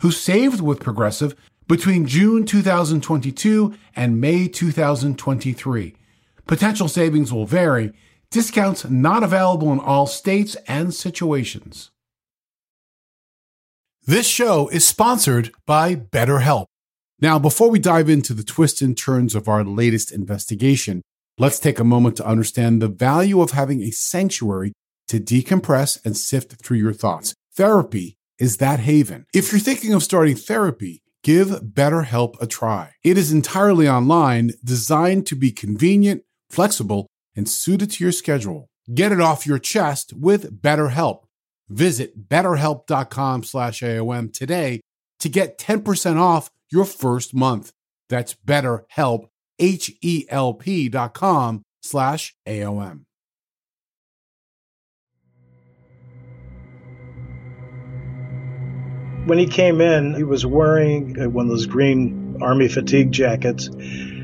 who saved with Progressive between June 2022 and May 2023. Potential savings will vary. Discounts not available in all states and situations. This show is sponsored by BetterHelp. Now, before we dive into the twists and turns of our latest investigation, let's take a moment to understand the value of having a sanctuary to decompress and sift through your thoughts. Therapy is that haven. If you're thinking of starting therapy, give BetterHelp a try. It is entirely online, designed to be convenient, flexible, and suited to your schedule. Get it off your chest with BetterHelp. Visit betterhelp.com slash AOM today to get 10% off your first month. That's betterhelp, H-E-L-P dot com slash AOM. When he came in, he was wearing uh, one of those green army fatigue jackets.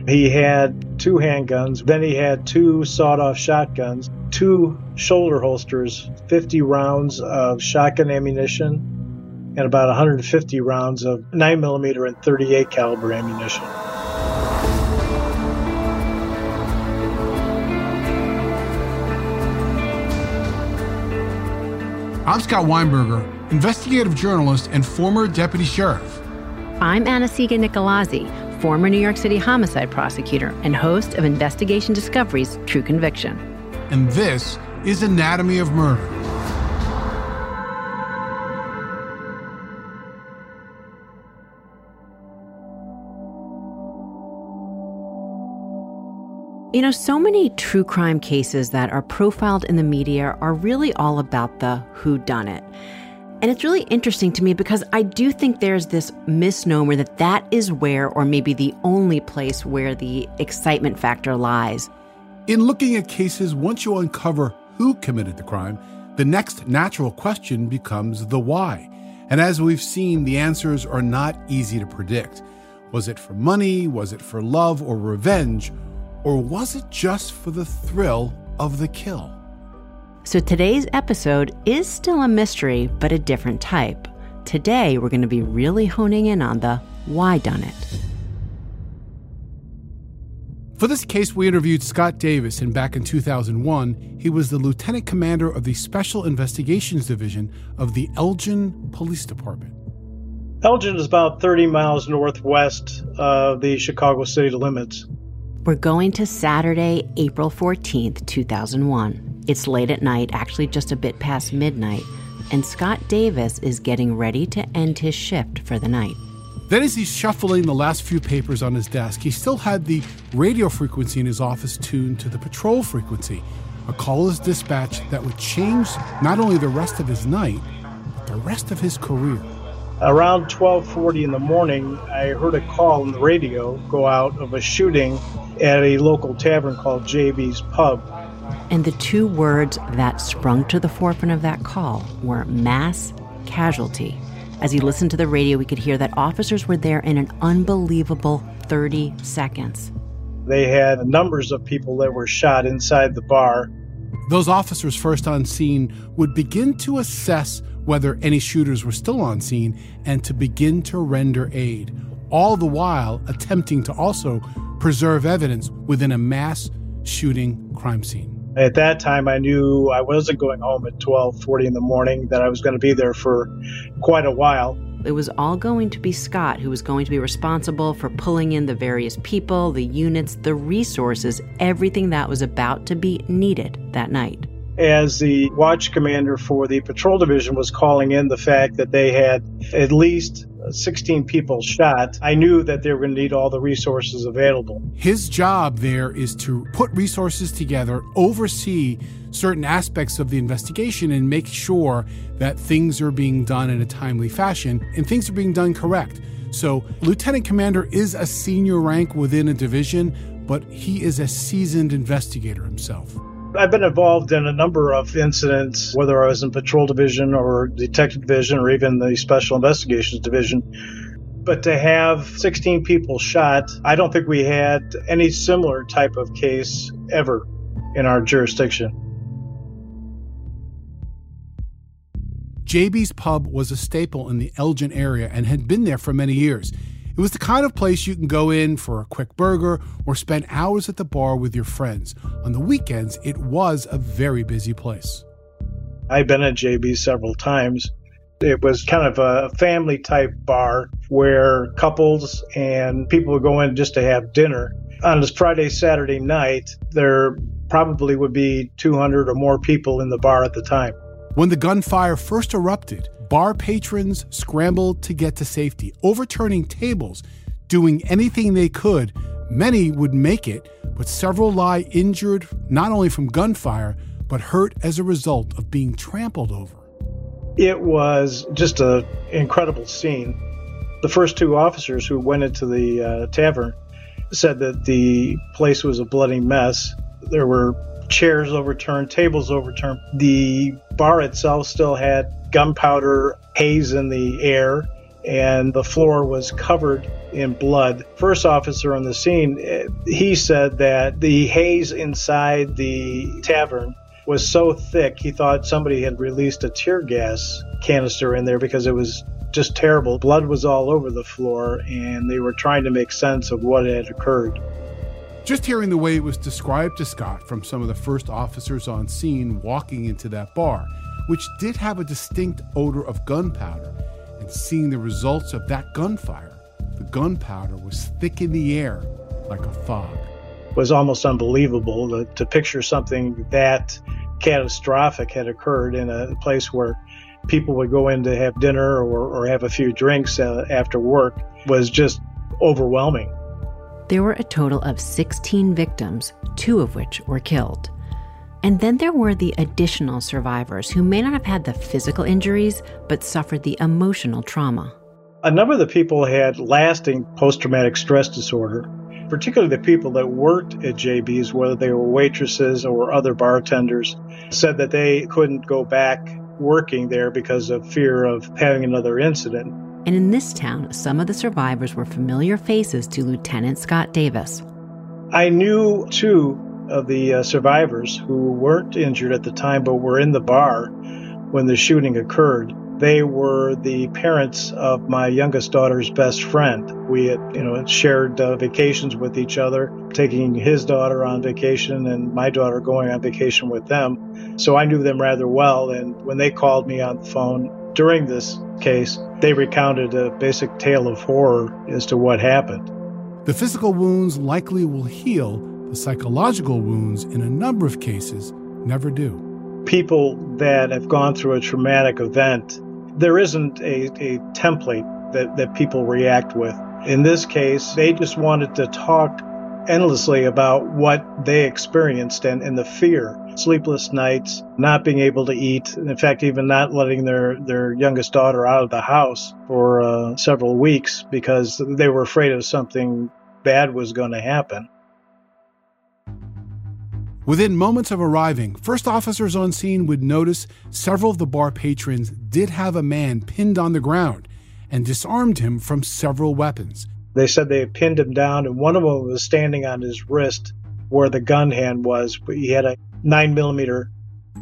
He had two handguns. Then he had two sawed off shotguns, two shoulder holsters, 50 rounds of shotgun ammunition, and about 150 rounds of 9mm and 38 caliber ammunition. I'm Scott Weinberger, investigative journalist and former deputy sheriff. I'm Anna-Sigga Nicolazzi, former New York City homicide prosecutor and host of Investigation Discovery's True Conviction. And this is Anatomy of Murder. You know, so many true crime cases that are profiled in the media are really all about the who done it. And it's really interesting to me because I do think there's this misnomer that that is where or maybe the only place where the excitement factor lies. In looking at cases, once you uncover who committed the crime, the next natural question becomes the why. And as we've seen, the answers are not easy to predict. Was it for money? Was it for love or revenge? Or was it just for the thrill of the kill? So today's episode is still a mystery, but a different type. Today, we're going to be really honing in on the why done it. For this case, we interviewed Scott Davis, and back in 2001, he was the lieutenant commander of the Special Investigations Division of the Elgin Police Department. Elgin is about 30 miles northwest of the Chicago city limits. We're going to Saturday, April 14th, 2001. It's late at night, actually just a bit past midnight, and Scott Davis is getting ready to end his shift for the night. Then, as he's shuffling the last few papers on his desk, he still had the radio frequency in his office tuned to the patrol frequency. A call is dispatched that would change not only the rest of his night, but the rest of his career. Around 12:40 in the morning, I heard a call on the radio go out of a shooting at a local tavern called JB's Pub. And the two words that sprung to the forefront of that call were mass casualty. As he listened to the radio, we could hear that officers were there in an unbelievable 30 seconds. They had numbers of people that were shot inside the bar. Those officers first on scene would begin to assess whether any shooters were still on scene and to begin to render aid, all the while attempting to also preserve evidence within a mass shooting crime scene. At that time, I knew I wasn't going home at 12:40 in the morning; that I was going to be there for quite a while. It was all going to be Scott who was going to be responsible for pulling in the various people, the units, the resources, everything that was about to be needed that night. As the watch commander for the patrol division was calling in the fact that they had at least 16 people shot, I knew that they were going to need all the resources available. His job there is to put resources together, oversee certain aspects of the investigation, and make sure that things are being done in a timely fashion and things are being done correct. So, lieutenant commander is a senior rank within a division, but he is a seasoned investigator himself. I've been involved in a number of incidents, whether I was in patrol division or detective division or even the special investigations division. But to have 16 people shot, I don't think we had any similar type of case ever in our jurisdiction. JB's Pub was a staple in the Elgin area and had been there for many years. It was the kind of place you can go in for a quick burger or spend hours at the bar with your friends. On the weekends, it was a very busy place. I've been at JB several times. It was kind of a family type bar where couples and people would go in just to have dinner. On this Friday, Saturday night, there probably would be 200 or more people in the bar at the time. When the gunfire first erupted, bar patrons scrambled to get to safety, overturning tables, doing anything they could. Many would make it, but several lie injured not only from gunfire, but hurt as a result of being trampled over. It was just an incredible scene. The first two officers who went into the uh, tavern said that the place was a bloody mess. There were chairs overturned, tables overturned. The bar itself still had gunpowder haze in the air, and the floor was covered in blood. First officer on the scene, eh, he said that the haze inside the tavern was so thick he thought somebody had released a tear gas canister in there because it was just terrible. Blood was all over the floor, and they were trying to make sense of what had occurred. Just hearing the way it was described to Scott from some of the first officers on scene walking into that bar, which did have a distinct odor of gunpowder, and seeing the results of that gunfire, the gunpowder was thick in the air like a fog. It was almost unbelievable to, to picture something that catastrophic had occurred in a place where people would go in to have dinner or, or have a few drinks uh, after work was just overwhelming. There were a total of 16 victims, two of which were killed. And then there were the additional survivors who may not have had the physical injuries, but suffered the emotional trauma. A number of the people had lasting post traumatic stress disorder, particularly the people that worked at JB's, whether they were waitresses or other bartenders, said that they couldn't go back working there because of fear of having another incident. And in this town, some of the survivors were familiar faces to Lieutenant Scott Davis. I knew two of the uh, survivors who weren't injured at the time but were in the bar when the shooting occurred. They were the parents of my youngest daughter's best friend. We had, you know, shared uh, vacations with each other, taking his daughter on vacation and my daughter going on vacation with them. So I knew them rather well. And when they called me on the phone during this case, they recounted a basic tale of horror as to what happened. The physical wounds likely will heal, the psychological wounds, in a number of cases, never do. People that have gone through a traumatic event, there isn't a, a template that, that people react with. In this case, they just wanted to talk endlessly about what they experienced and, and the fear sleepless nights not being able to eat in fact even not letting their, their youngest daughter out of the house for uh, several weeks because they were afraid of something bad was going to happen Within moments of arriving, first officers on scene would notice several of the bar patrons did have a man pinned on the ground and disarmed him from several weapons. They said they had pinned him down, and one of them was standing on his wrist where the gun hand was. But he had a nine millimeter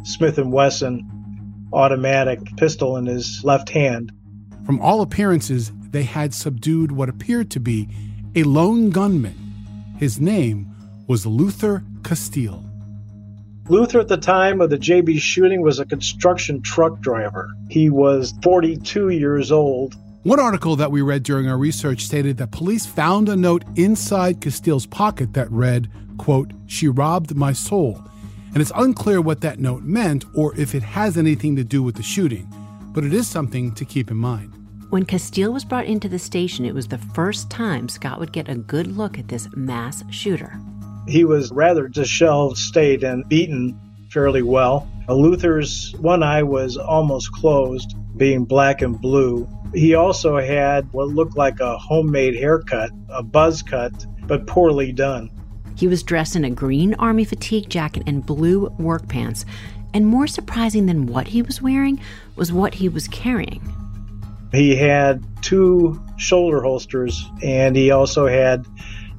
Smith and Wesson automatic pistol in his left hand. From all appearances, they had subdued what appeared to be a lone gunman. His name was Luther Casteel. Luther, at the time of the JB shooting, was a construction truck driver. He was 42 years old. One article that we read during our research stated that police found a note inside Casteel's pocket that read, quote, She robbed my soul. And it's unclear what that note meant or if it has anything to do with the shooting, but it is something to keep in mind. When Casteel was brought into the station, it was the first time Scott would get a good look at this mass shooter. He was rather disheveled state and beaten fairly well. Luther's one eye was almost closed, being black and blue. He also had what looked like a homemade haircut, a buzz cut, but poorly done. He was dressed in a green army fatigue jacket and blue work pants. And more surprising than what he was wearing was what he was carrying. He had two shoulder holsters and he also had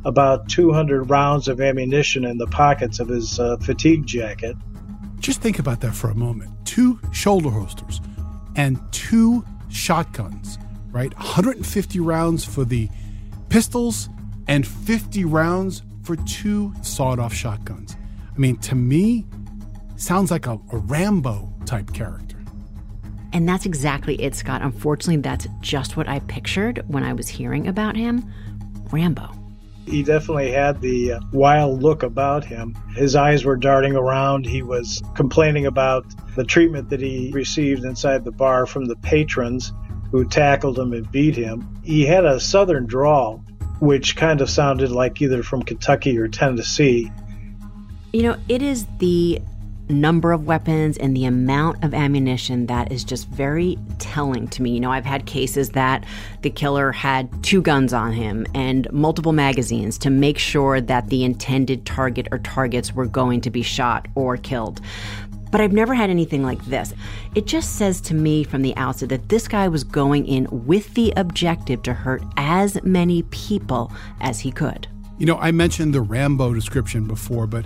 about 200 rounds of ammunition in the pockets of his uh, fatigue jacket. Just think about that for a moment. Two shoulder holsters and two shotguns, right? 150 rounds for the pistols and 50 rounds for two sawed off shotguns. I mean, to me, sounds like a, a Rambo type character. And that's exactly it, Scott. Unfortunately, that's just what I pictured when I was hearing about him Rambo. He definitely had the uh, wild look about him. His eyes were darting around. He was complaining about the treatment that he received inside the bar from the patrons who tackled him and beat him. He had a southern drawl, which kind of sounded like either from Kentucky or Tennessee. You know, it is the number of weapons and the amount of ammunition that is just very telling to me. You know, I've had cases that the killer had two guns on him and multiple magazines to make sure that the intended target or targets were going to be shot or killed. But I've never had anything like this. It just says to me from the outset that this guy was going in with the objective to hurt as many people as he could. You know, I mentioned the Rambo description before, but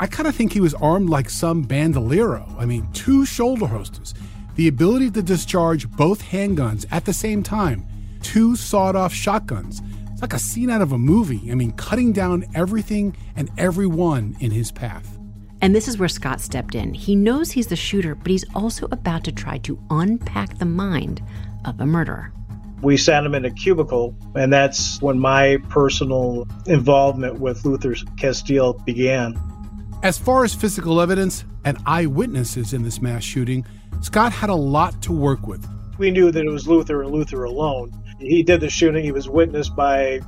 I kind of think he was armed like some bandolero. I mean, two shoulder holsters, the ability to discharge both handguns at the same time, two sawed off shotguns. It's like a scene out of a movie. I mean, cutting down everything and everyone in his path. And this is where Scott stepped in. He knows he's the shooter, but he's also about to try to unpack the mind of a murderer. We sat him in a cubicle, and that's when my personal involvement with Luther Casteel began. As far as physical evidence and eyewitnesses in this mass shooting, Scott had a lot to work with. We knew that it was Luther and Luther alone. He did the shooting, he was witnessed by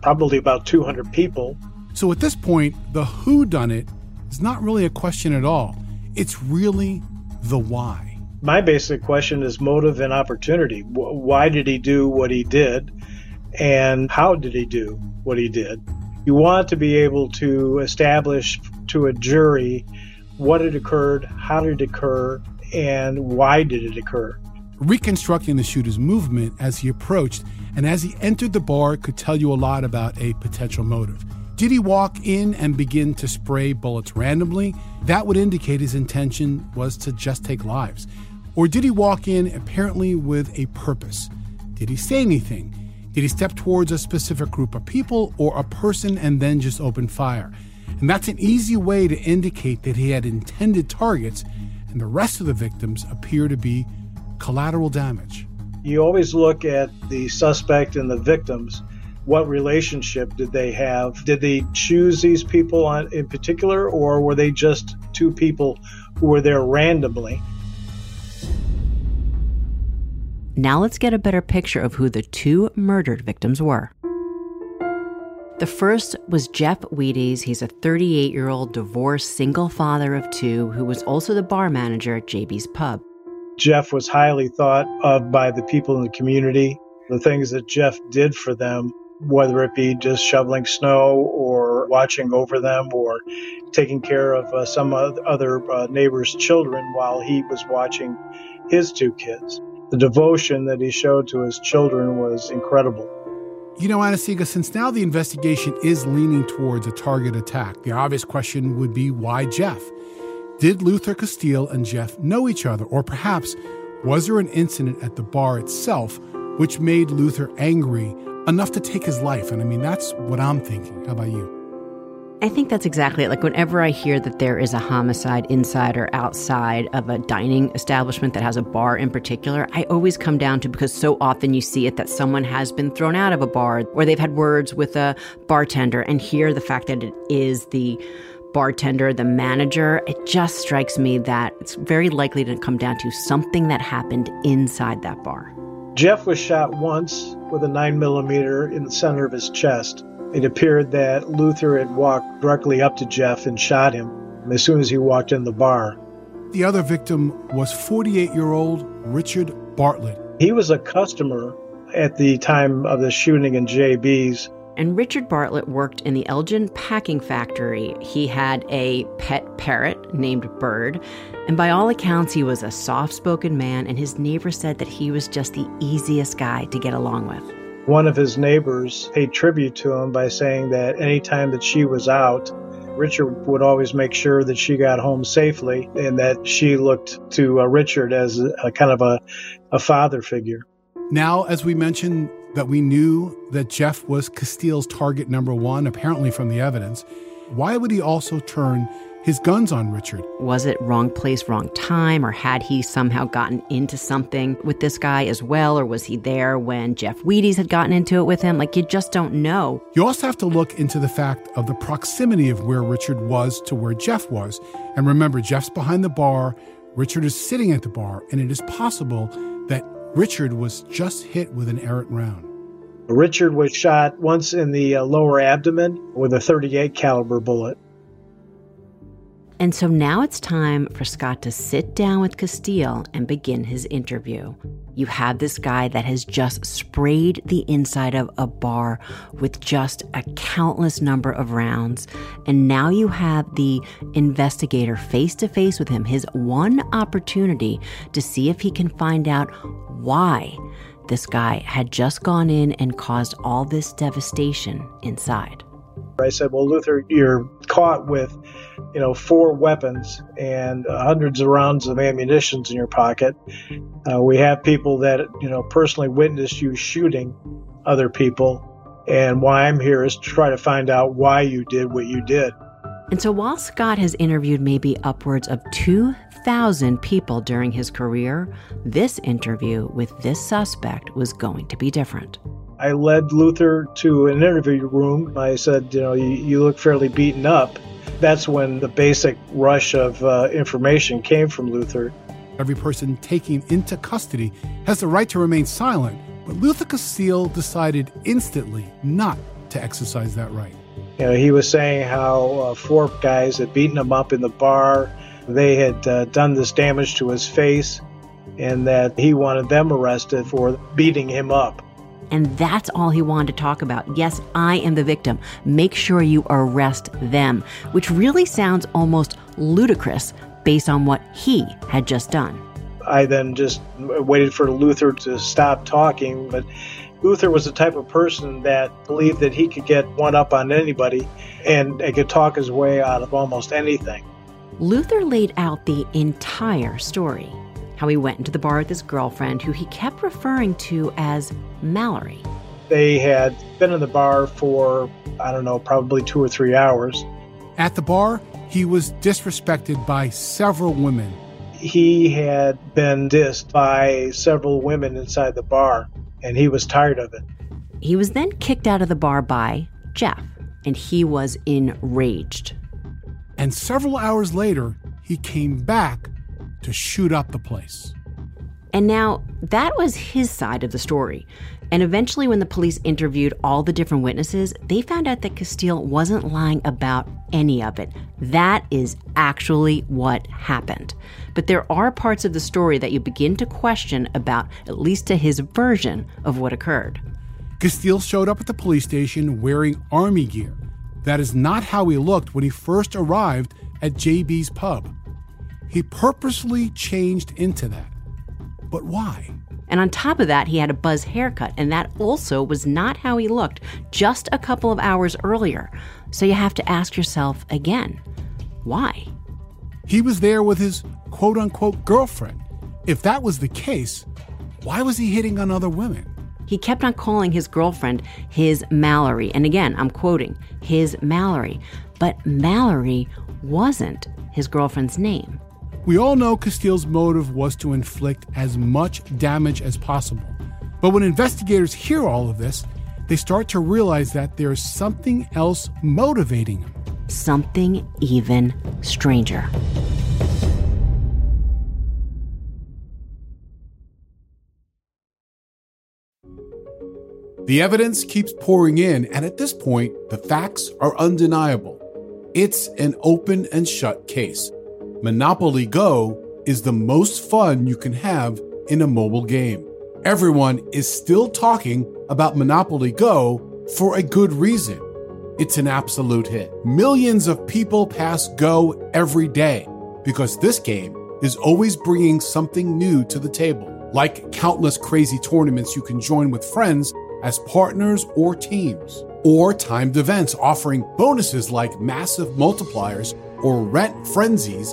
probably about 200 people. So at this point, the who done it is not really a question at all. It's really the why. My basic question is motive and opportunity. Why did he do what he did? And how did he do what he did? You want to be able to establish to a jury what had occurred, how did it occur, and why did it occur. Reconstructing the shooter's movement as he approached and as he entered the bar could tell you a lot about a potential motive. Did he walk in and begin to spray bullets randomly? That would indicate his intention was to just take lives. Or did he walk in apparently with a purpose? Did he say anything? Did he step towards a specific group of people or a person and then just open fire? And that's an easy way to indicate that he had intended targets, and the rest of the victims appear to be collateral damage. You always look at the suspect and the victims. What relationship did they have? Did they choose these people on, in particular, or were they just two people who were there randomly? Now let's get a better picture of who the two murdered victims were. The first was Jeff Wheaties. He's a 38 year old divorced single father of two who was also the bar manager at JB's Pub. Jeff was highly thought of by the people in the community. The things that Jeff did for them, whether it be just shoveling snow or watching over them or taking care of uh, some other uh, neighbors' children while he was watching his two kids. The devotion that he showed to his children was incredible. You know, Anna-Sigga, since now the investigation is leaning towards a target attack, the obvious question would be why Jeff? Did Luther Casteel and Jeff know each other? Or perhaps was there an incident at the bar itself which made Luther angry enough to take his life? And I mean, that's what I'm thinking. How about you? I think that's exactly it. Like, whenever I hear that there is a homicide inside or outside of a dining establishment that has a bar in particular, I always come down to because so often you see it that someone has been thrown out of a bar or they've had words with a bartender. And here, the fact that it is the bartender, the manager, it just strikes me that it's very likely to come down to something that happened inside that bar. Jeff was shot once with a 9 millimeter in the center of his chest. It appeared that Luther had walked directly up to Jeff and shot him as soon as he walked in the bar. The other victim was 48 year old Richard Bartlett. He was a customer at the time of the shooting in JB's. And Richard Bartlett worked in the Elgin packing factory. He had a pet parrot named Bird. And by all accounts, he was a soft spoken man, and his neighbor said that he was just the easiest guy to get along with. One of his neighbors paid tribute to him by saying that anytime that she was out, Richard would always make sure that she got home safely and that she looked to uh, Richard as a, a kind of a, a father figure. Now, as we mentioned, that we knew that Jeff was Casteel's target number one, apparently from the evidence, why would he also turn his guns on Richard. Was it wrong place, wrong time, or had he somehow gotten into something with this guy as well, or was he there when Jeff Wheaties had gotten into it with him? Like, you just don't know. You also have to look into the fact of the proximity of where Richard was to where Jeff was. And remember, Jeff's behind the bar, Richard is sitting at the bar, and it is possible that Richard was just hit with an errant round. Richard was shot once in the uh, lower abdomen with a 38 caliber bullet. And so now it's time for Scott to sit down with Casteel and begin his interview. You have this guy that has just sprayed the inside of a bar with just a countless number of rounds. And now you have the investigator face to face with him, his one opportunity to see if he can find out why this guy had just gone in and caused all this devastation inside. I said, Well, Luther, you're caught with, you know, four weapons and hundreds of rounds of ammunition in your pocket. Uh, we have people that, you know, personally witnessed you shooting other people. And why I'm here is to try to find out why you did what you did. And so while Scott has interviewed maybe upwards of 2,000 people during his career, this interview with this suspect was going to be different. I led Luther to an interview room. I said, you know, you, you look fairly beaten up. That's when the basic rush of uh, information came from Luther. Every person taken into custody has the right to remain silent, but Luther Casteel decided instantly not to exercise that right. You know, he was saying how uh, four guys had beaten him up in the bar. They had uh, done this damage to his face, and that he wanted them arrested for beating him up. And that's all he wanted to talk about. Yes, I am the victim. Make sure you arrest them, which really sounds almost ludicrous based on what he had just done. I then just waited for Luther to stop talking, but Luther was the type of person that believed that he could get one up on anybody and could talk his way out of almost anything. Luther laid out the entire story how he went into the bar with his girlfriend, who he kept referring to as Mallory. They had been in the bar for, I don't know, probably two or three hours. At the bar, he was disrespected by several women. He had been dissed by several women inside the bar, and he was tired of it. He was then kicked out of the bar by Jeff, and he was enraged. And several hours later, he came back to shoot up the place. And now that was his side of the story. And eventually, when the police interviewed all the different witnesses, they found out that Casteel wasn't lying about any of it. That is actually what happened. But there are parts of the story that you begin to question about, at least to his version of what occurred. Casteel showed up at the police station wearing army gear. That is not how he looked when he first arrived at JB's pub. He purposely changed into that. But why? And on top of that, he had a buzz haircut, and that also was not how he looked just a couple of hours earlier. So you have to ask yourself again why? He was there with his quote unquote girlfriend. If that was the case, why was he hitting on other women? He kept on calling his girlfriend his Mallory. And again, I'm quoting his Mallory. But Mallory wasn't his girlfriend's name. We all know Casteel's motive was to inflict as much damage as possible. But when investigators hear all of this, they start to realize that there's something else motivating him. Something even stranger. The evidence keeps pouring in, and at this point, the facts are undeniable. It's an open and shut case. Monopoly Go is the most fun you can have in a mobile game. Everyone is still talking about Monopoly Go for a good reason. It's an absolute hit. Millions of people pass Go every day because this game is always bringing something new to the table, like countless crazy tournaments you can join with friends as partners or teams, or timed events offering bonuses like massive multipliers or rent frenzies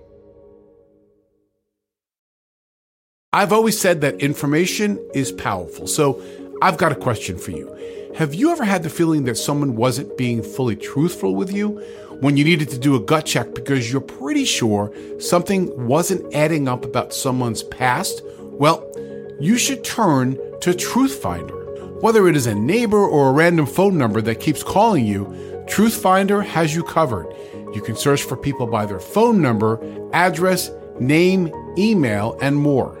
I've always said that information is powerful. So I've got a question for you. Have you ever had the feeling that someone wasn't being fully truthful with you when you needed to do a gut check because you're pretty sure something wasn't adding up about someone's past? Well, you should turn to Truthfinder. Whether it is a neighbor or a random phone number that keeps calling you, Truthfinder has you covered. You can search for people by their phone number, address, name, email, and more.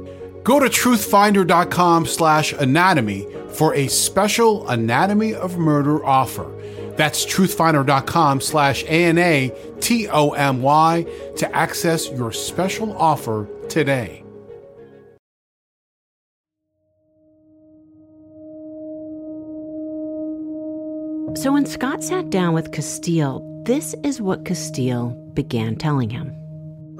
Go to truthfinder.com slash anatomy for a special Anatomy of Murder offer. That's truthfinder.com slash A-N-A-T-O-M-Y to access your special offer today. So when Scott sat down with Casteel, this is what Casteel began telling him.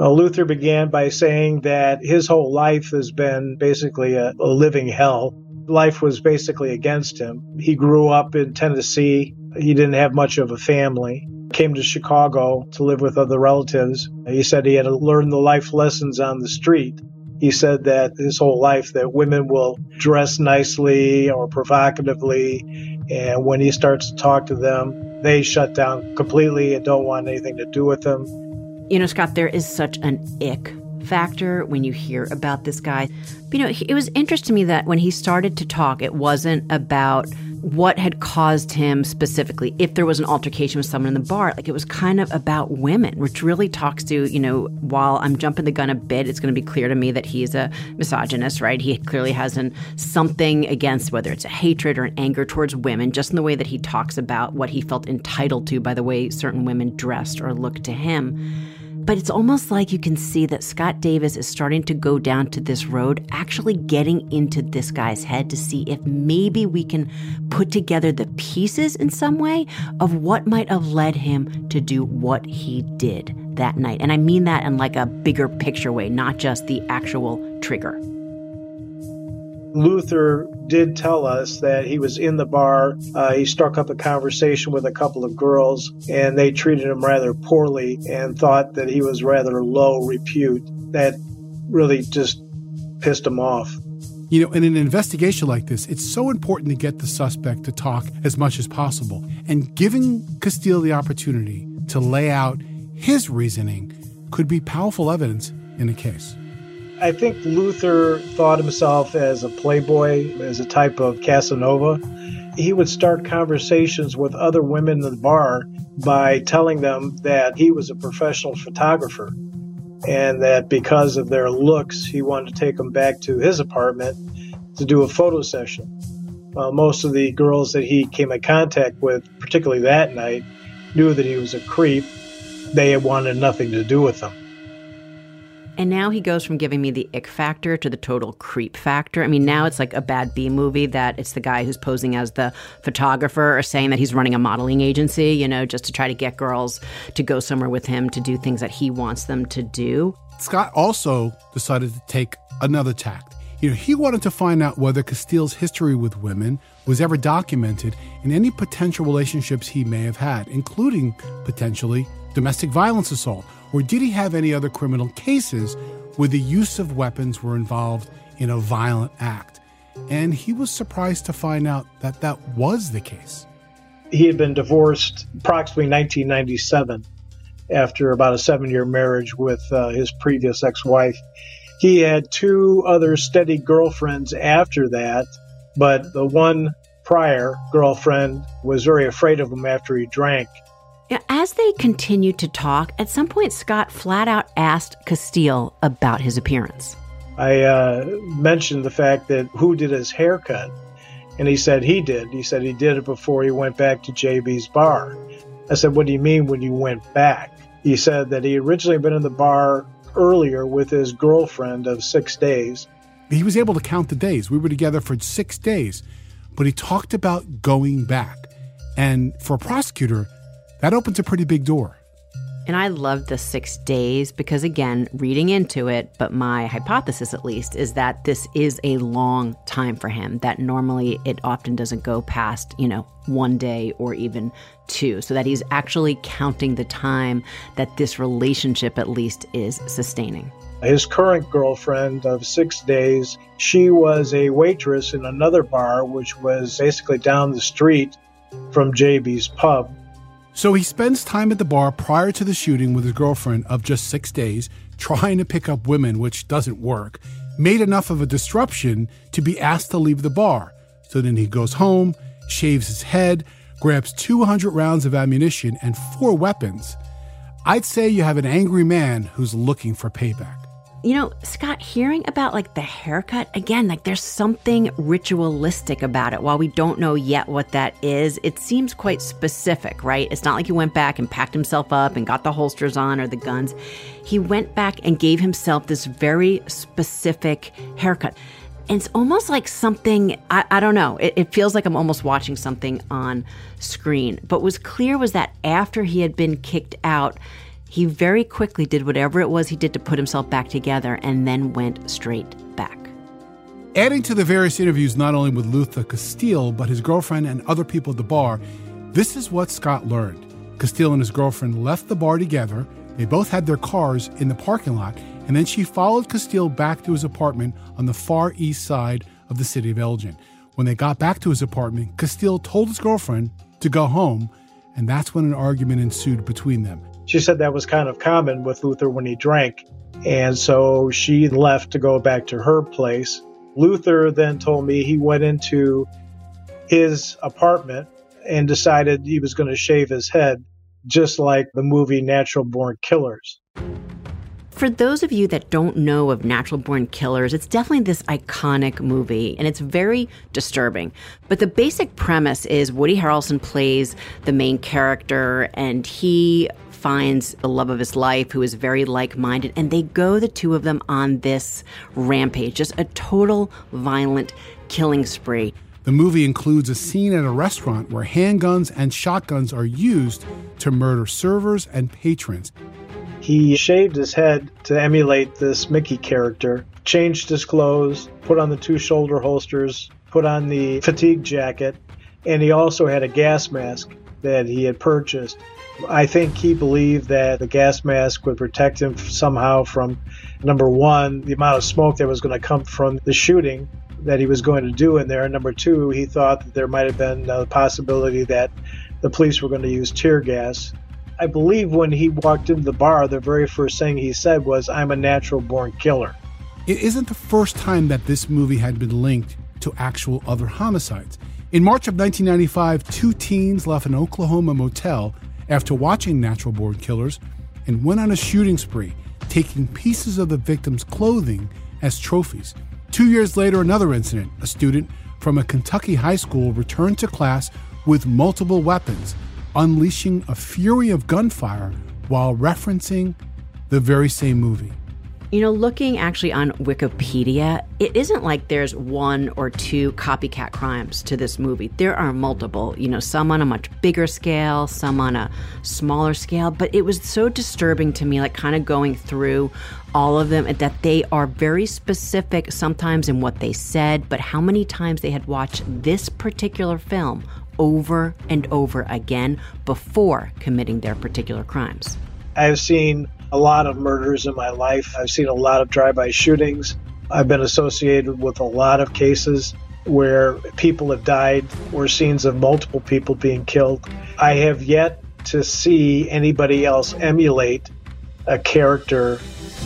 Well, Luther began by saying that his whole life has been basically a, a living hell. Life was basically against him. He grew up in Tennessee. He didn't have much of a family. Came to Chicago to live with other relatives. He said he had to learn the life lessons on the street. He said that his whole life that women will dress nicely or provocatively, and when he starts to talk to them, they shut down completely and don't want anything to do with him. You know, Scott, there is such an ick factor when you hear about this guy. But, you know, it was interesting to me that when he started to talk, it wasn't about what had caused him specifically, if there was an altercation with someone in the bar. Like it was kind of about women, which really talks to, you know, while I'm jumping the gun a bit, it's going to be clear to me that he's a misogynist, right? He clearly has an, something against whether it's a hatred or an anger towards women, just in the way that he talks about what he felt entitled to by the way certain women dressed or looked to him. But it's almost like you can see that Scott Davis is starting to go down to this road, actually getting into this guy's head to see if maybe we can put together the pieces in some way of what might have led him to do what he did that night. And I mean that in like a bigger picture way, not just the actual trigger. Luther did tell us that he was in the bar. Uh, he struck up a conversation with a couple of girls, and they treated him rather poorly and thought that he was rather low repute. That really just pissed him off. You know, in an investigation like this, it's so important to get the suspect to talk as much as possible. And giving Casteel the opportunity to lay out his reasoning could be powerful evidence in a case. I think Luther thought himself as a playboy, as a type of Casanova. He would start conversations with other women in the bar by telling them that he was a professional photographer and that because of their looks, he wanted to take them back to his apartment to do a photo session. Uh, most of the girls that he came in contact with, particularly that night, knew that he was a creep. They had wanted nothing to do with him. And now he goes from giving me the ick factor to the total creep factor. I mean, now it's like a bad B movie that it's the guy who's posing as the photographer or saying that he's running a modeling agency, you know, just to try to get girls to go somewhere with him to do things that he wants them to do. Scott also decided to take another tact. You know, he wanted to find out whether Casteel's history with women was ever documented in any potential relationships he may have had, including potentially domestic violence assault or did he have any other criminal cases where the use of weapons were involved in a violent act? And he was surprised to find out that that was the case. He had been divorced approximately 1997 after about a seven year marriage with uh, his previous ex wife. He had two other steady girlfriends after that, but the one prior girlfriend was very afraid of him after he drank as they continued to talk, at some point Scott flat out asked Casteel about his appearance. I uh, mentioned the fact that who did his haircut, and he said he did. He said he did it before he went back to JB's bar. I said, What do you mean when you went back? He said that he originally been in the bar earlier with his girlfriend of six days. He was able to count the days. We were together for six days, but he talked about going back. And for a prosecutor, that opens a pretty big door. And I love the six days because, again, reading into it, but my hypothesis at least is that this is a long time for him, that normally it often doesn't go past, you know, one day or even two. So that he's actually counting the time that this relationship at least is sustaining. His current girlfriend of six days, she was a waitress in another bar, which was basically down the street from JB's pub. So he spends time at the bar prior to the shooting with his girlfriend of just six days, trying to pick up women, which doesn't work, made enough of a disruption to be asked to leave the bar. So then he goes home, shaves his head, grabs 200 rounds of ammunition and four weapons. I'd say you have an angry man who's looking for payback you know, Scott, hearing about like the haircut, again, like there's something ritualistic about it. While we don't know yet what that is, it seems quite specific, right? It's not like he went back and packed himself up and got the holsters on or the guns. He went back and gave himself this very specific haircut. And it's almost like something, I, I don't know, it, it feels like I'm almost watching something on screen. But what was clear was that after he had been kicked out, he very quickly did whatever it was he did to put himself back together and then went straight back. Adding to the various interviews, not only with Luther Casteel, but his girlfriend and other people at the bar, this is what Scott learned. Casteel and his girlfriend left the bar together. They both had their cars in the parking lot, and then she followed Casteel back to his apartment on the far east side of the city of Elgin. When they got back to his apartment, Casteel told his girlfriend to go home, and that's when an argument ensued between them. She said that was kind of common with Luther when he drank. And so she left to go back to her place. Luther then told me he went into his apartment and decided he was going to shave his head, just like the movie Natural Born Killers. For those of you that don't know of Natural Born Killers, it's definitely this iconic movie and it's very disturbing. But the basic premise is Woody Harrelson plays the main character and he finds the love of his life who is very like minded, and they go, the two of them, on this rampage, just a total violent killing spree. The movie includes a scene at a restaurant where handguns and shotguns are used to murder servers and patrons. He shaved his head to emulate this Mickey character, changed his clothes, put on the two shoulder holsters, put on the fatigue jacket, and he also had a gas mask that he had purchased. I think he believed that the gas mask would protect him somehow from number one, the amount of smoke that was going to come from the shooting, that he was going to do in there. And number two, he thought that there might have been a possibility that the police were going to use tear gas. I believe when he walked into the bar, the very first thing he said was, I'm a natural born killer. It isn't the first time that this movie had been linked to actual other homicides. In March of 1995, two teens left an Oklahoma motel after watching Natural Born Killers and went on a shooting spree, taking pieces of the victims' clothing as trophies. Two years later, another incident. A student from a Kentucky high school returned to class with multiple weapons, unleashing a fury of gunfire while referencing the very same movie. You know, looking actually on Wikipedia, it isn't like there's one or two copycat crimes to this movie. There are multiple, you know, some on a much bigger scale, some on a smaller scale, but it was so disturbing to me, like kind of going through all of them, that they are very specific sometimes in what they said, but how many times they had watched this particular film over and over again before committing their particular crimes. I've seen a lot of murders in my life. I've seen a lot of drive-by shootings. I've been associated with a lot of cases where people have died or scenes of multiple people being killed. I have yet to see anybody else emulate a character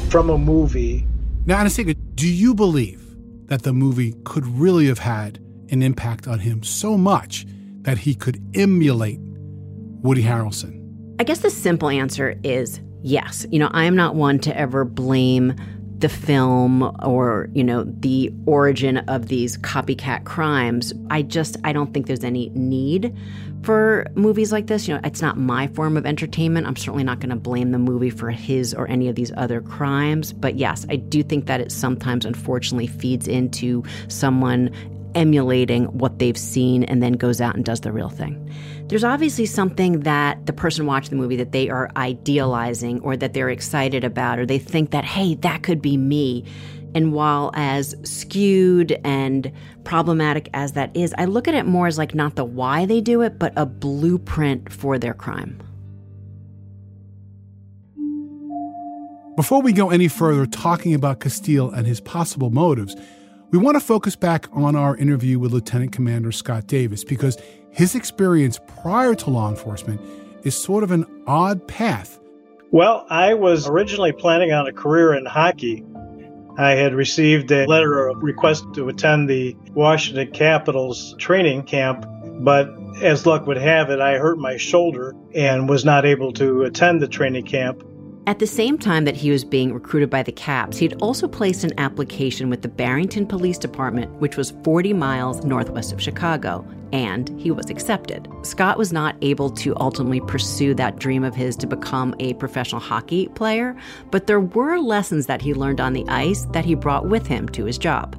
from a movie. Now, Anastasia, do you believe that the movie could really have had an impact on him so much that he could emulate Woody Harrelson? I guess the simple answer is yes. You know, I am not one to ever blame the film or, you know, the origin of these copycat crimes. I just I don't think there's any need for movies like this. You know, it's not my form of entertainment. I'm certainly not going to blame the movie for his or any of these other crimes, but yes, I do think that it sometimes unfortunately feeds into someone emulating what they've seen and then goes out and does the real thing. There's obviously something that the person watching the movie that they are idealizing or that they're excited about or they think that hey that could be me. And while as skewed and problematic as that is i look at it more as like not the why they do it but a blueprint for their crime. Before we go any further talking about Casteel and his possible motives, we want to focus back on our interview with Lieutenant Commander Scott Davis because his experience prior to law enforcement is sort of an odd path. Well, I was originally planning on a career in hockey. I had received a letter of request to attend the Washington Capitals training camp, but as luck would have it, I hurt my shoulder and was not able to attend the training camp. At the same time that he was being recruited by the Caps, he'd also placed an application with the Barrington Police Department, which was 40 miles northwest of Chicago, and he was accepted. Scott was not able to ultimately pursue that dream of his to become a professional hockey player, but there were lessons that he learned on the ice that he brought with him to his job.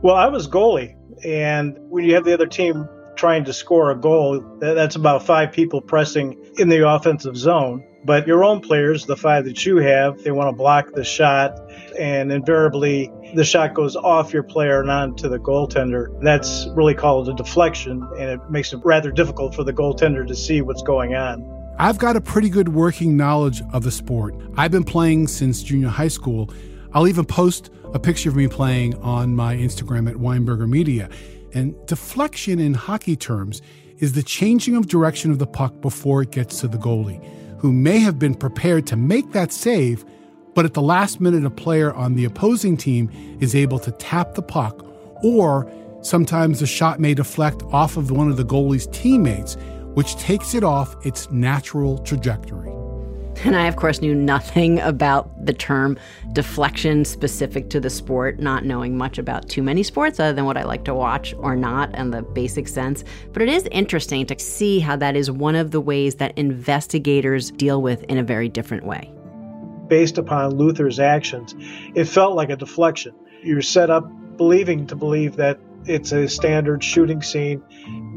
Well, I was goalie, and when you have the other team trying to score a goal, that's about five people pressing in the offensive zone. But your own players, the five that you have, they want to block the shot, and invariably the shot goes off your player and onto the goaltender. That's really called a deflection, and it makes it rather difficult for the goaltender to see what's going on. I've got a pretty good working knowledge of the sport. I've been playing since junior high school. I'll even post a picture of me playing on my Instagram at Weinberger Media. And deflection in hockey terms is the changing of direction of the puck before it gets to the goalie who may have been prepared to make that save, but at the last minute, a player on the opposing team is able to tap the puck, or sometimes the shot may deflect off of one of the goalie's teammates, which takes it off its natural trajectory. And I, of course, knew nothing about the term deflection specific to the sport, not knowing much about too many sports other than what I like to watch or not and the basic sense. But it is interesting to see how that is one of the ways that investigators deal with in a very different way. Based upon Luther's actions, it felt like a deflection. You're set up believing to believe that it's a standard shooting scene.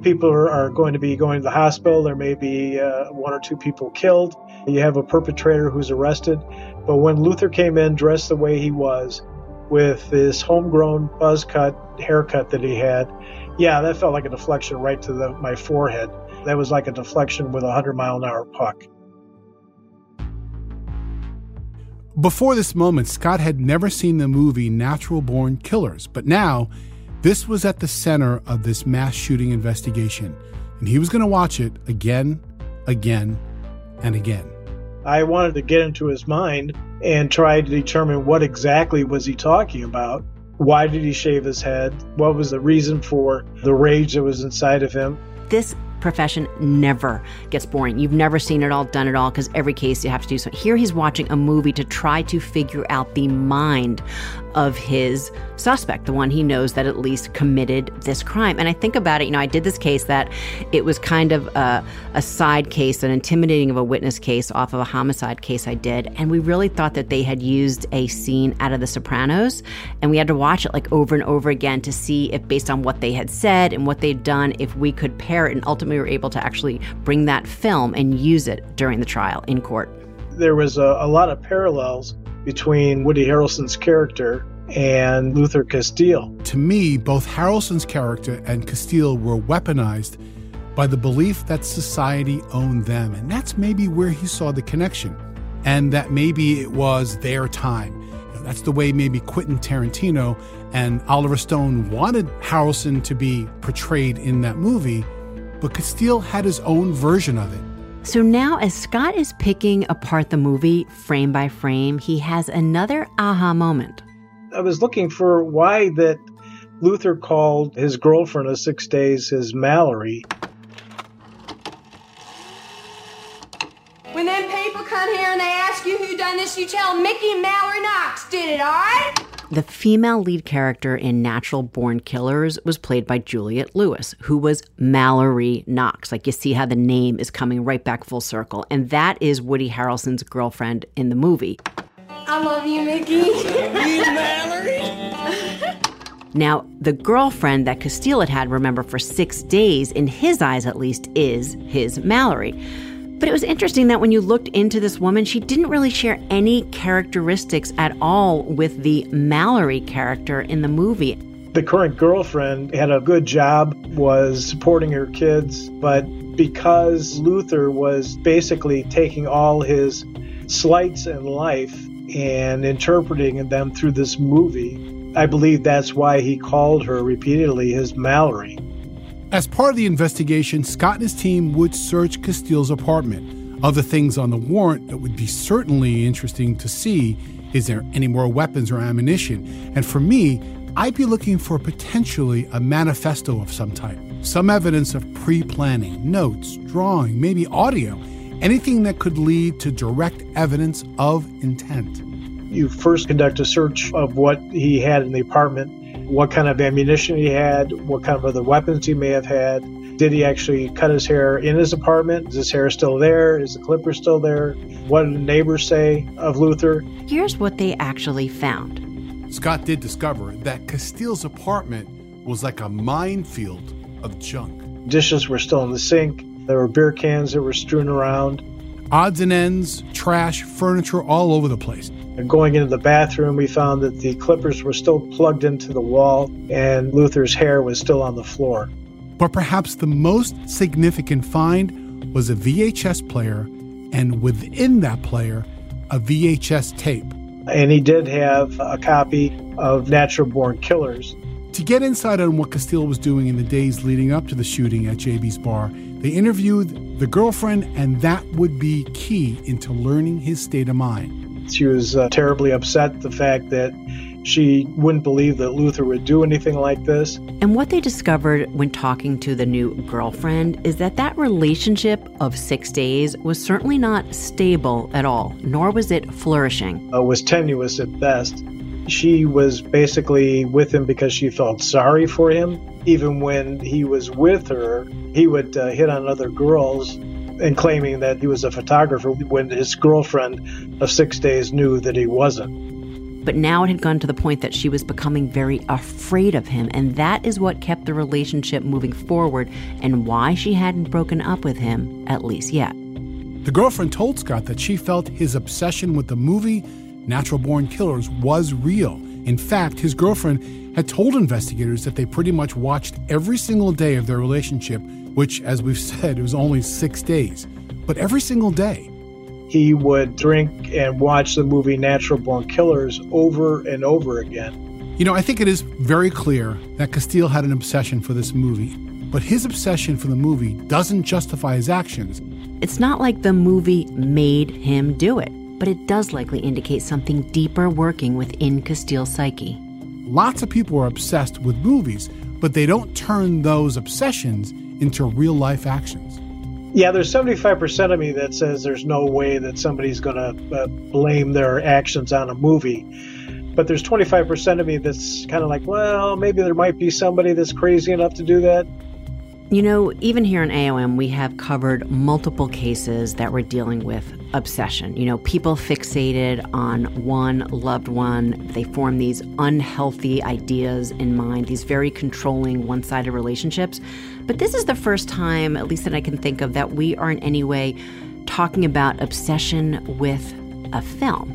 People are, going to be going to the hospital. There may be uh, one or two people killed. You have a perpetrator who's arrested. But when Luther came in dressed the way he was, with this homegrown buzz cut haircut that he had, yeah, that felt like a deflection right to the, my forehead. That was like a deflection with a 100 mile an hour puck. Before this moment, Scott had never seen the movie Natural Born Killers, but now this was at the center of this mass shooting investigation, and he was going to watch it again, again, and again. I wanted to get into his mind and try to determine what exactly was he talking about. Why did he shave his head? What was the reason for the rage that was inside of him? This profession never gets boring. You've never seen it all, done it all, because every case you have to do so. Here he's watching a movie to try to figure out the mind of his suspect, the one he knows that at least committed this crime. And I think about it, you know, I did this case that it was kind of a, a side case, an intimidating of a witness case off of a homicide case I did. And we really thought that they had used a scene out of The Sopranos. And we had to watch it like over and over again to see if, based on what they had said and what they'd done, if we could pair it. And ultimately, we were able to actually bring that film and use it during the trial in court. There was a, a lot of parallels between Woody Harrelson's character and Luther Casteel. To me, both Harrelson's character and Casteel were weaponized by the belief that society owned them. And that's maybe where he saw the connection. And that maybe it was their time. That's the way maybe Quentin Tarantino and Oliver Stone wanted Harrelson to be portrayed in that movie, but Casteel had his own version of it. So now, as Scott is picking apart the movie frame by frame, he has another aha moment. I was looking for why that Luther called his girlfriend of six days his Mallory. When them people come here and they ask you who done this, you tell them Mickey Mallory Knox did it, all right? The female lead character in Natural Born Killers was played by Juliette Lewis, who was Mallory Knox. Like you see how the name is coming right back full circle. And that is Woody Harrelson's girlfriend in the movie. I love you, Mickey. You Mallory. Now, the girlfriend that Casteel had had, remember, for six days, in his eyes at least, is his Mallory. But it was interesting that when you looked into this woman, she didn't really share any characteristics at all with the Mallory character in the movie. The current girlfriend had a good job, was supporting her kids, but because Luther was basically taking all his slights in life and interpreting them through this movie, I believe that's why he called her repeatedly his Mallory. As part of the investigation, Scott and his team would search Casteel's apartment. Other things on the warrant that would be certainly interesting to see is there any more weapons or ammunition? And for me, I'd be looking for potentially a manifesto of some type, some evidence of pre planning, notes, drawing, maybe audio, anything that could lead to direct evidence of intent. You first conduct a search of what he had in the apartment, what kind of ammunition he had, what kind of other weapons he may have had. Did he actually cut his hair in his apartment? Is his hair still there? Is the clipper still there? What did the neighbors say of Luther? Here's what they actually found. Scott did discover that Casteel's apartment was like a minefield of junk. Dishes were still in the sink. There were beer cans that were strewn around. Odds and ends, trash, furniture all over the place. And going into the bathroom, we found that the clippers were still plugged into the wall and Luther's hair was still on the floor. But perhaps the most significant find was a VHS player, and within that player, a VHS tape. And he did have a copy of Natural Born Killers. To get insight on what Casteel was doing in the days leading up to the shooting at JB's bar, they interviewed the girlfriend, and that would be key into learning his state of mind. She was uh, terribly upset the fact that She wouldn't believe that Luther would do anything like this. And what they discovered when talking to the new girlfriend is that that relationship of six days was certainly not stable at all, nor was it flourishing. Uh, was tenuous at best. She was basically with him because she felt sorry for him. Even when he was with her, he would uh, hit on other girls and claiming that he was a photographer when his girlfriend of six days knew that he wasn't. But now it had gone to the point that she was becoming very afraid of him, and that is what kept the relationship moving forward and why she hadn't broken up with him, at least yet. The girlfriend told Scott that she felt his obsession with the movie Natural Born Killers was real. In fact, his girlfriend had told investigators that they pretty much watched every single day of their relationship, which, as we've said, was only six days, but every single day he would drink and watch the movie Natural Born Killers over and over again. You know, I think it is very clear that Casteel had an obsession for this movie, but his obsession for the movie doesn't justify his actions. It's not like the movie made him do it, but it does likely indicate something deeper working within Casteel's psyche. Lots of people are obsessed with movies, but they don't turn those obsessions into real life actions. Yeah, there's 75% of me that says there's no way that somebody's going to uh, blame their actions on a movie. But there's 25% of me that's kind of like, well, maybe there might be somebody that's crazy enough to do that. You know, even here in AOM, we have covered multiple cases that we're dealing with obsession. You know, people fixated on one loved one, they form these unhealthy ideas in mind, these very controlling, one sided relationships. But this is the first time, at least that I can think of, that we are in any way talking about obsession with a film.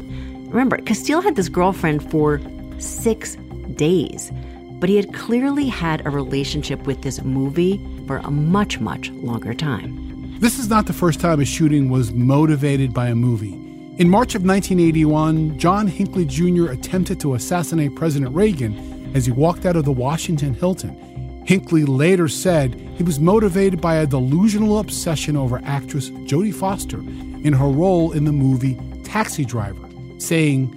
Remember, Casteel had this girlfriend for six days, but he had clearly had a relationship with this movie for a much, much longer time. This is not the first time a shooting was motivated by a movie. In March of 1981, John Hinckley Jr. attempted to assassinate President Reagan as he walked out of the Washington Hilton. Hinckley later said he was motivated by a delusional obsession over actress Jodie Foster in her role in the movie Taxi Driver, saying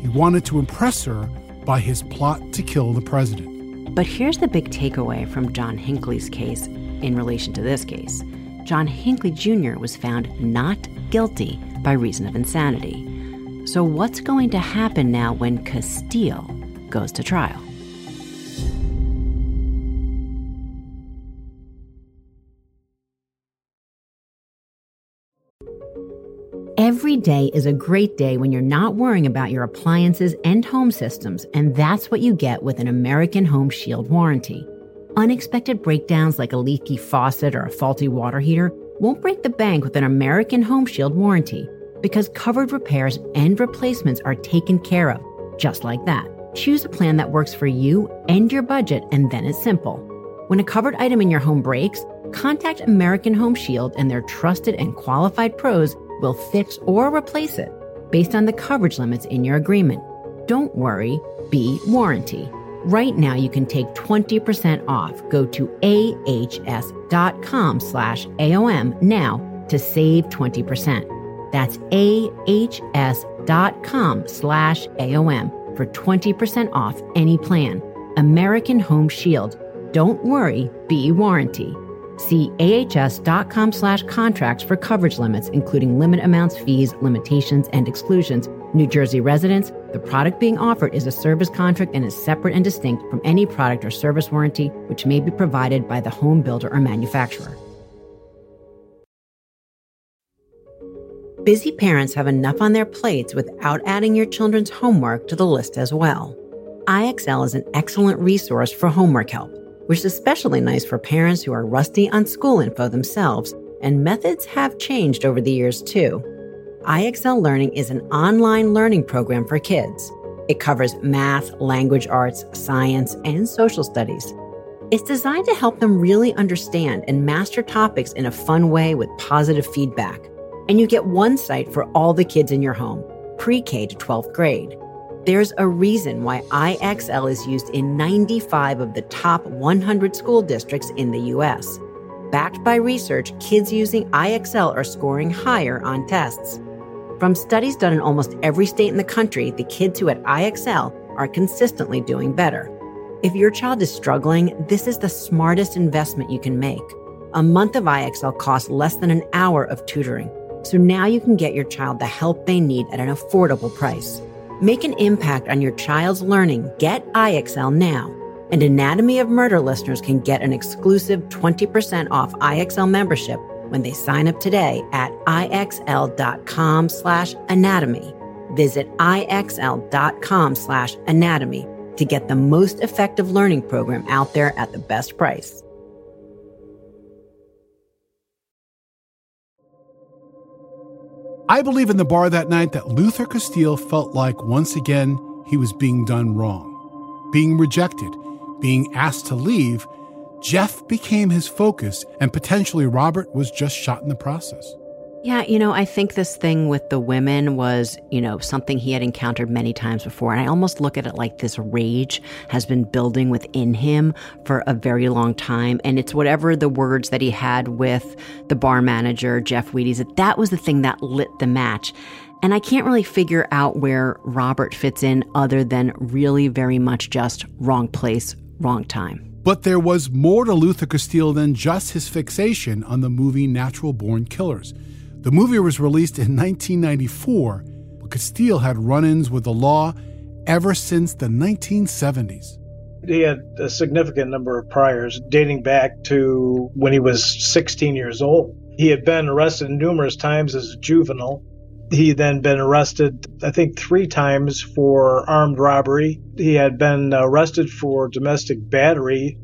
he wanted to impress her by his plot to kill the president. But here's the big takeaway from John Hinckley's case in relation to this case John Hinckley Jr. was found not guilty by reason of insanity. So, what's going to happen now when Casteel goes to trial? Every day is a great day when you're not worrying about your appliances and home systems, and that's what you get with an American Home Shield warranty. Unexpected breakdowns like a leaky faucet or a faulty water heater won't break the bank with an American Home Shield warranty because covered repairs and replacements are taken care of, just like that. Choose a plan that works for you and your budget, and then it's simple. When a covered item in your home breaks, contact American Home Shield and their trusted and qualified pros will fix or replace it based on the coverage limits in your agreement. Don't worry, be warranty. Right now you can take 20% off. Go to ahs.com slash AOM now to save 20%. That's ahs.com slash AOM for 20% off any plan. American Home Shield. Don't worry, be warranty. See ahs.com slash contracts for coverage limits, including limit amounts, fees, limitations, and exclusions. New Jersey residents, the product being offered is a service contract and is separate and distinct from any product or service warranty which may be provided by the home builder or manufacturer. Busy parents have enough on their plates without adding your children's homework to the list as well. IXL is an excellent resource for homework help which is especially nice for parents who are rusty on school info themselves, and methods have changed over the years too. IXL Learning is an online learning program for kids. It covers math, language arts, science, and social studies. It's designed to help them really understand and master topics in a fun way with positive feedback. And you get one site for all the kids in your home, pre K to 12th grade. There's a reason why IXL is used in 95 of the top 100 school districts in the US. Backed by research, kids using IXL are scoring higher on tests. From studies done in almost every state in the country, the kids who at IXL are consistently doing better. If your child is struggling, this is the smartest investment you can make. A month of IXL costs less than an hour of tutoring, so now you can get your child the help they need at an affordable price. Make an impact on your child's learning. Get IXL now. And Anatomy of Murder listeners can get an exclusive 20% off IXL membership when they sign up today at IXL.com slash anatomy. Visit IXL.com slash anatomy to get the most effective learning program out there at the best price. I believe in the bar that night that Luther Casteel felt like once again he was being done wrong, being rejected, being asked to leave. Jeff became his focus, and potentially Robert was just shot in the process. Yeah, you know, I think this thing with the women was, you know, something he had encountered many times before. And I almost look at it like this rage has been building within him for a very long time. And it's whatever the words that he had with the bar manager, Jeff Wheaties, that that was the thing that lit the match. And I can't really figure out where Robert fits in other than really very much just wrong place, wrong time. But there was more to Luther Casteel than just his fixation on the movie Natural Born Killers. The movie was released in 1994, but Casteel had run ins with the law ever since the 1970s. He had a significant number of priors dating back to when he was 16 years old. He had been arrested numerous times as a juvenile. He then been arrested, I think, three times for armed robbery. He had been arrested for domestic battery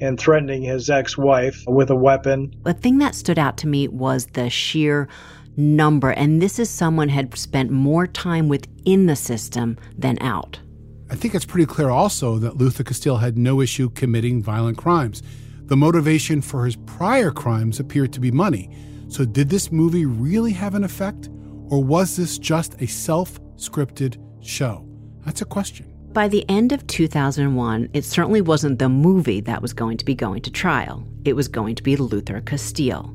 and threatening his ex wife with a weapon. The thing that stood out to me was the sheer number. And this is someone had spent more time within the system than out. I think it's pretty clear also that Luther Casteel had no issue committing violent crimes. The motivation for his prior crimes appeared to be money. So, did this movie really have an effect? Or was this just a self scripted show? That's a question. By the end of 2001, it certainly wasn't the movie that was going to be going to trial. It was going to be Luther Casteel.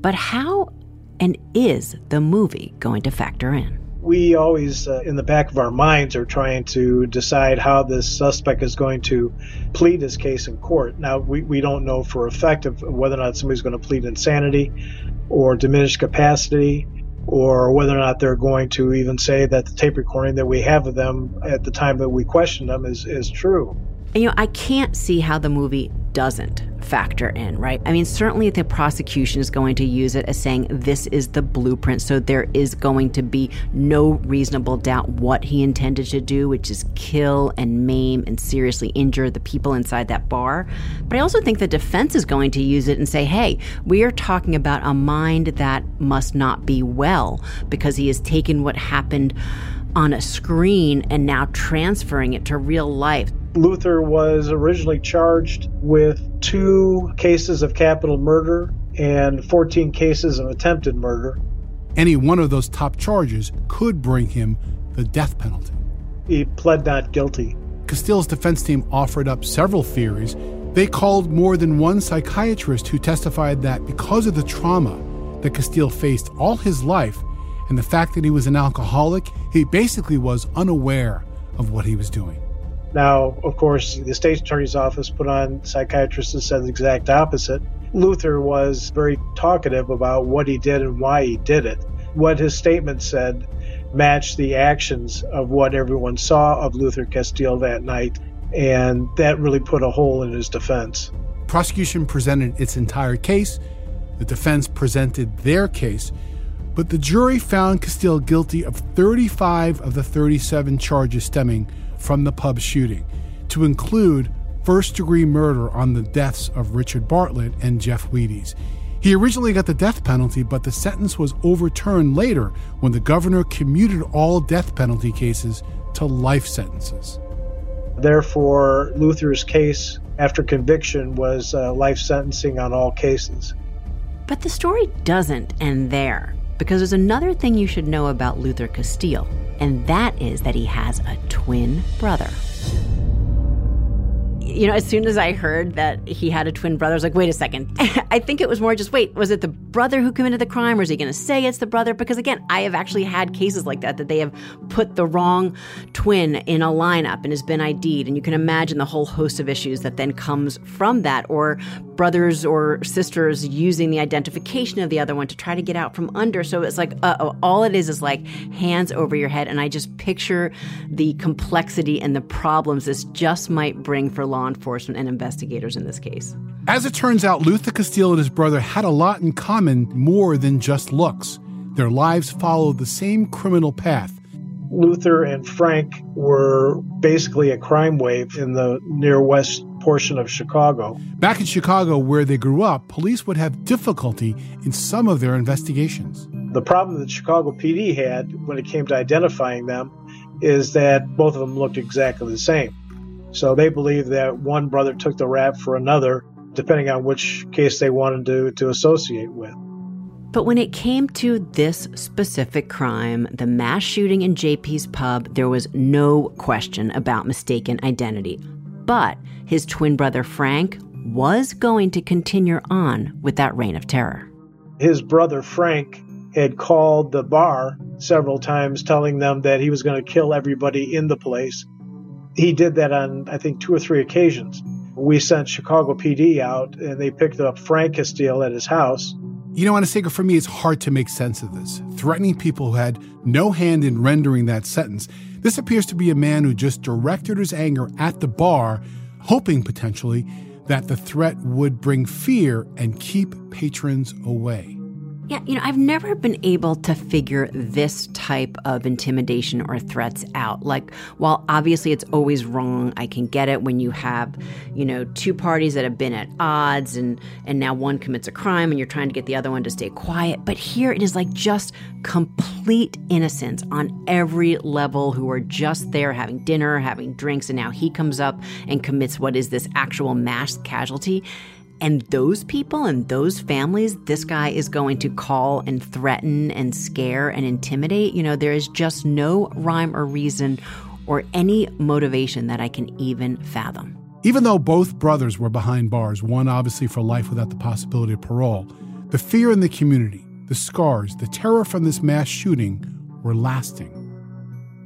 But how and is the movie going to factor in? We always, uh, in the back of our minds, are trying to decide how this suspect is going to plead his case in court. Now, we, we don't know for a fact of whether or not somebody's going to plead insanity or diminished capacity or whether or not they're going to even say that the tape recording that we have of them at the time that we question them is, is true. And, you know, I can't see how the movie doesn't factor in, right? I mean, certainly the prosecution is going to use it as saying this is the blueprint. So there is going to be no reasonable doubt what he intended to do, which is kill and maim and seriously injure the people inside that bar. But I also think the defense is going to use it and say, hey, we are talking about a mind that must not be well because he has taken what happened on a screen and now transferring it to real life. Luther was originally charged with two cases of capital murder and 14 cases of attempted murder. Any one of those top charges could bring him the death penalty. He pled not guilty. Casteel's defense team offered up several theories. They called more than one psychiatrist who testified that because of the trauma that Casteel faced all his life and the fact that he was an alcoholic, he basically was unaware of what he was doing. Now, of course, the state attorney's office put on psychiatrists and said the exact opposite. Luther was very talkative about what he did and why he did it. What his statement said matched the actions of what everyone saw of Luther Casteel that night, and that really put a hole in his defense. Prosecution presented its entire case, the defense presented their case, but the jury found Casteel guilty of 35 of the 37 charges stemming from the pub shooting, to include first degree murder on the deaths of Richard Bartlett and Jeff Wheaties. He originally got the death penalty, but the sentence was overturned later when the governor commuted all death penalty cases to life sentences. Therefore, Luther's case after conviction was uh, life sentencing on all cases. But the story doesn't end there, because there's another thing you should know about Luther Casteel and that is that he has a twin brother. you know, as soon as I heard that he had a twin brother, I was like, wait a second. I think it was more just, wait, was it the brother who committed the crime or is he going to say it's the brother? Because again, I have actually had cases like that, that they have put the wrong twin in a lineup and has been ID'd. And you can imagine the whole host of issues that then comes from that, or brothers or sisters using the identification of the other one to try to get out from under. So it's like, uh all it is is like hands over your head. And I just picture the complexity and the problems this just might bring for law enforcement and investigators in this case. As it turns out, Luther Casteel and his brother had a lot in common more than just looks. Their lives followed the same criminal path. Luther and Frank were basically a crime wave in the near west portion of Chicago. Back in Chicago, where they grew up, police would have difficulty in some of their investigations. The problem that Chicago PD had when it came to identifying them is that both of them looked exactly the same. So they believed that one brother took the rap for another, depending on which case they wanted to, to associate with. But when it came to this specific crime, the mass shooting in JB's pub, there was no question about mistaken identity. But his twin brother Frank was going to continue on with that reign of terror. His brother Frank had called the bar several times telling them that he was going to kill everybody in the place. He did that on, I think, two or three occasions. We sent Chicago PD out and they picked up Frank Casteel at his house. You know, Anastasia, for me, it's hard to make sense of this. Threatening people who had no hand in rendering that sentence. This appears to be a man who just directed his anger at the bar, hoping potentially that the threat would bring fear and keep patrons away. Yeah, you know, I've never been able to figure this type of intimidation or threats out. Like, while obviously it's always wrong, I can get it when you have, you know, two parties that have been at odds and and now one commits a crime and you're trying to get the other one to stay quiet. But here it is like just complete innocence on every level who are just there having dinner, having drinks, and now he comes up and commits what is this actual mass casualty. And those people and those families, this guy is going to call and threaten and scare and intimidate. You know, there is just no rhyme or reason or any motivation that I can even fathom. Even though both brothers were behind bars, one obviously for life without the possibility of parole, the fear in the community, the scars, the terror from this mass shooting were lasting.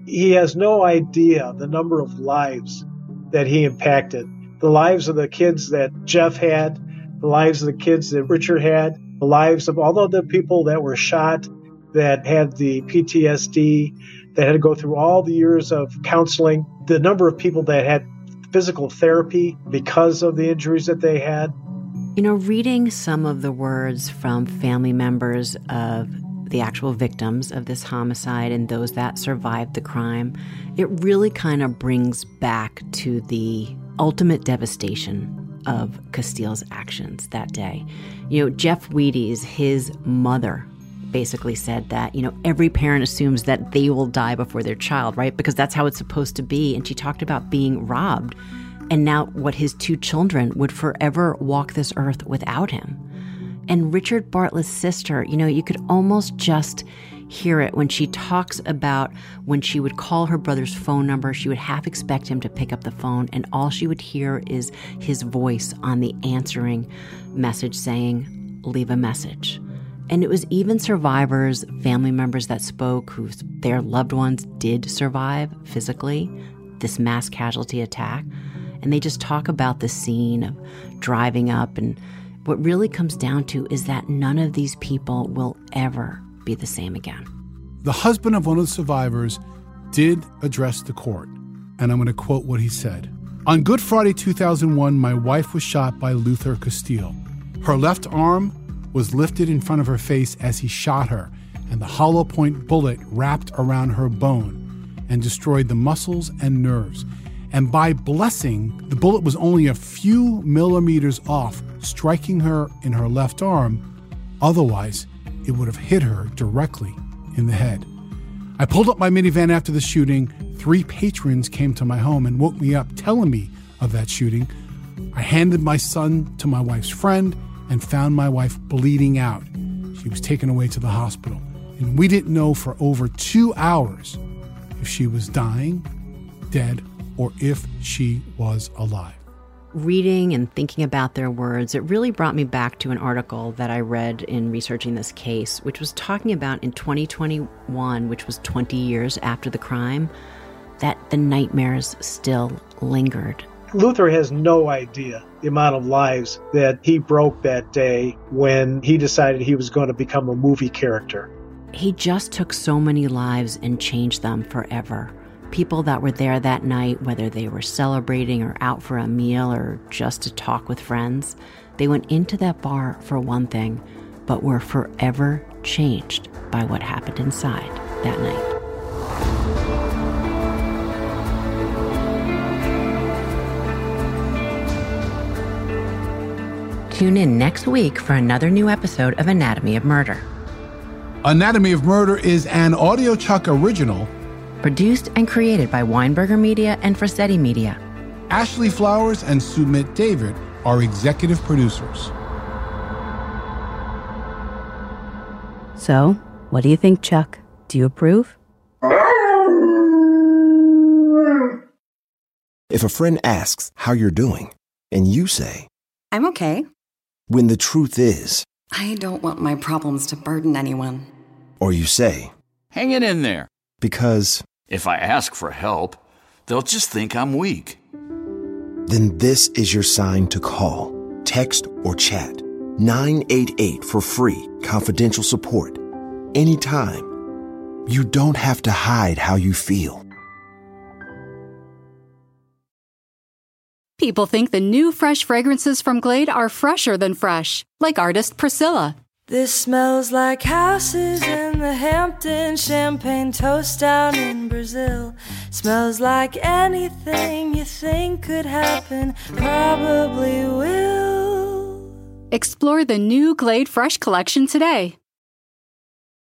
He has no idea the number of lives that he impacted the lives of the kids that Jeff had, the lives of the kids that Richard had, the lives of all of the people that were shot, that had the PTSD, that had to go through all the years of counseling, the number of people that had physical therapy because of the injuries that they had. You know, reading some of the words from family members of the actual victims of this homicide and those that survived the crime, it really kind of brings back to the ultimate devastation of Casteel's actions that day. You know, Jeff Wheaties, his mother, basically said that, you know, every parent assumes that they will die before their child, right? Because that's how it's supposed to be. And she talked about being robbed and now what his two children would forever walk this earth without him. And Richard Bartlett's sister, you know, you could almost just hear it when she talks about when she would call her brother's phone number. She would half expect him to pick up the phone, and all she would hear is his voice on the answering message saying, Leave a message. And it was even survivors, family members that spoke whose their loved ones did survive physically this mass casualty attack. And they just talk about the scene of driving up. And what really comes down to is that none of these people will ever be the same again. The husband of one of the survivors did address the court, and I'm going to quote what he said. On Good Friday 2001, my wife was shot by Luther Casteel. Her left arm was lifted in front of her face as he shot her, and the hollow point bullet wrapped around her bone and destroyed the muscles and nerves. And by blessing, the bullet was only a few millimeters off, striking her in her left arm. Otherwise, it would have hit her directly in the head. I pulled up my minivan after the shooting. Three patrons came to my home and woke me up telling me of that shooting. I handed my son to my wife's friend and found my wife bleeding out. She was taken away to the hospital, and we didn't know for over two hours if she was dying, dead, or if she was alive. Reading and thinking about their words, it really brought me back to an article that I read in researching this case, which was talking about in 2021, which was 20 years after the crime, that the nightmares still lingered. Luther has no idea the amount of lives that he broke that day when he decided he was going to become a movie character. He just took so many lives and changed them forever. People that were there that night, whether they were celebrating or out for a meal or just to talk with friends, they went into that bar for one thing, but were forever changed by what happened inside that night. Tune in next week for another new episode of Anatomy of Murder. Anatomy of Murder is an Audio Chuck original Produced and created by Weinberger Media and Frasetti Media. Ashley Flowers and Sumit David are executive producers. So, what do you think, Chuck? Do you approve? If a friend asks how you're doing, and you say, I'm okay, when the truth is, I don't want my problems to burden anyone. or you say, Hang it in there. because, If I ask for help, they'll just think I'm weak. then this is your sign to call, text, or chat 988 for free, confidential support. Anytime. You don't have to hide how you feel. People think the new fresh fragrances from Glade are fresher than fresh, like artist Priscilla. This smells like houses in the Hamptons, champagne toast down in Brazil. Smells like anything you think could happen, probably will. Explore the new Glade Fresh collection today.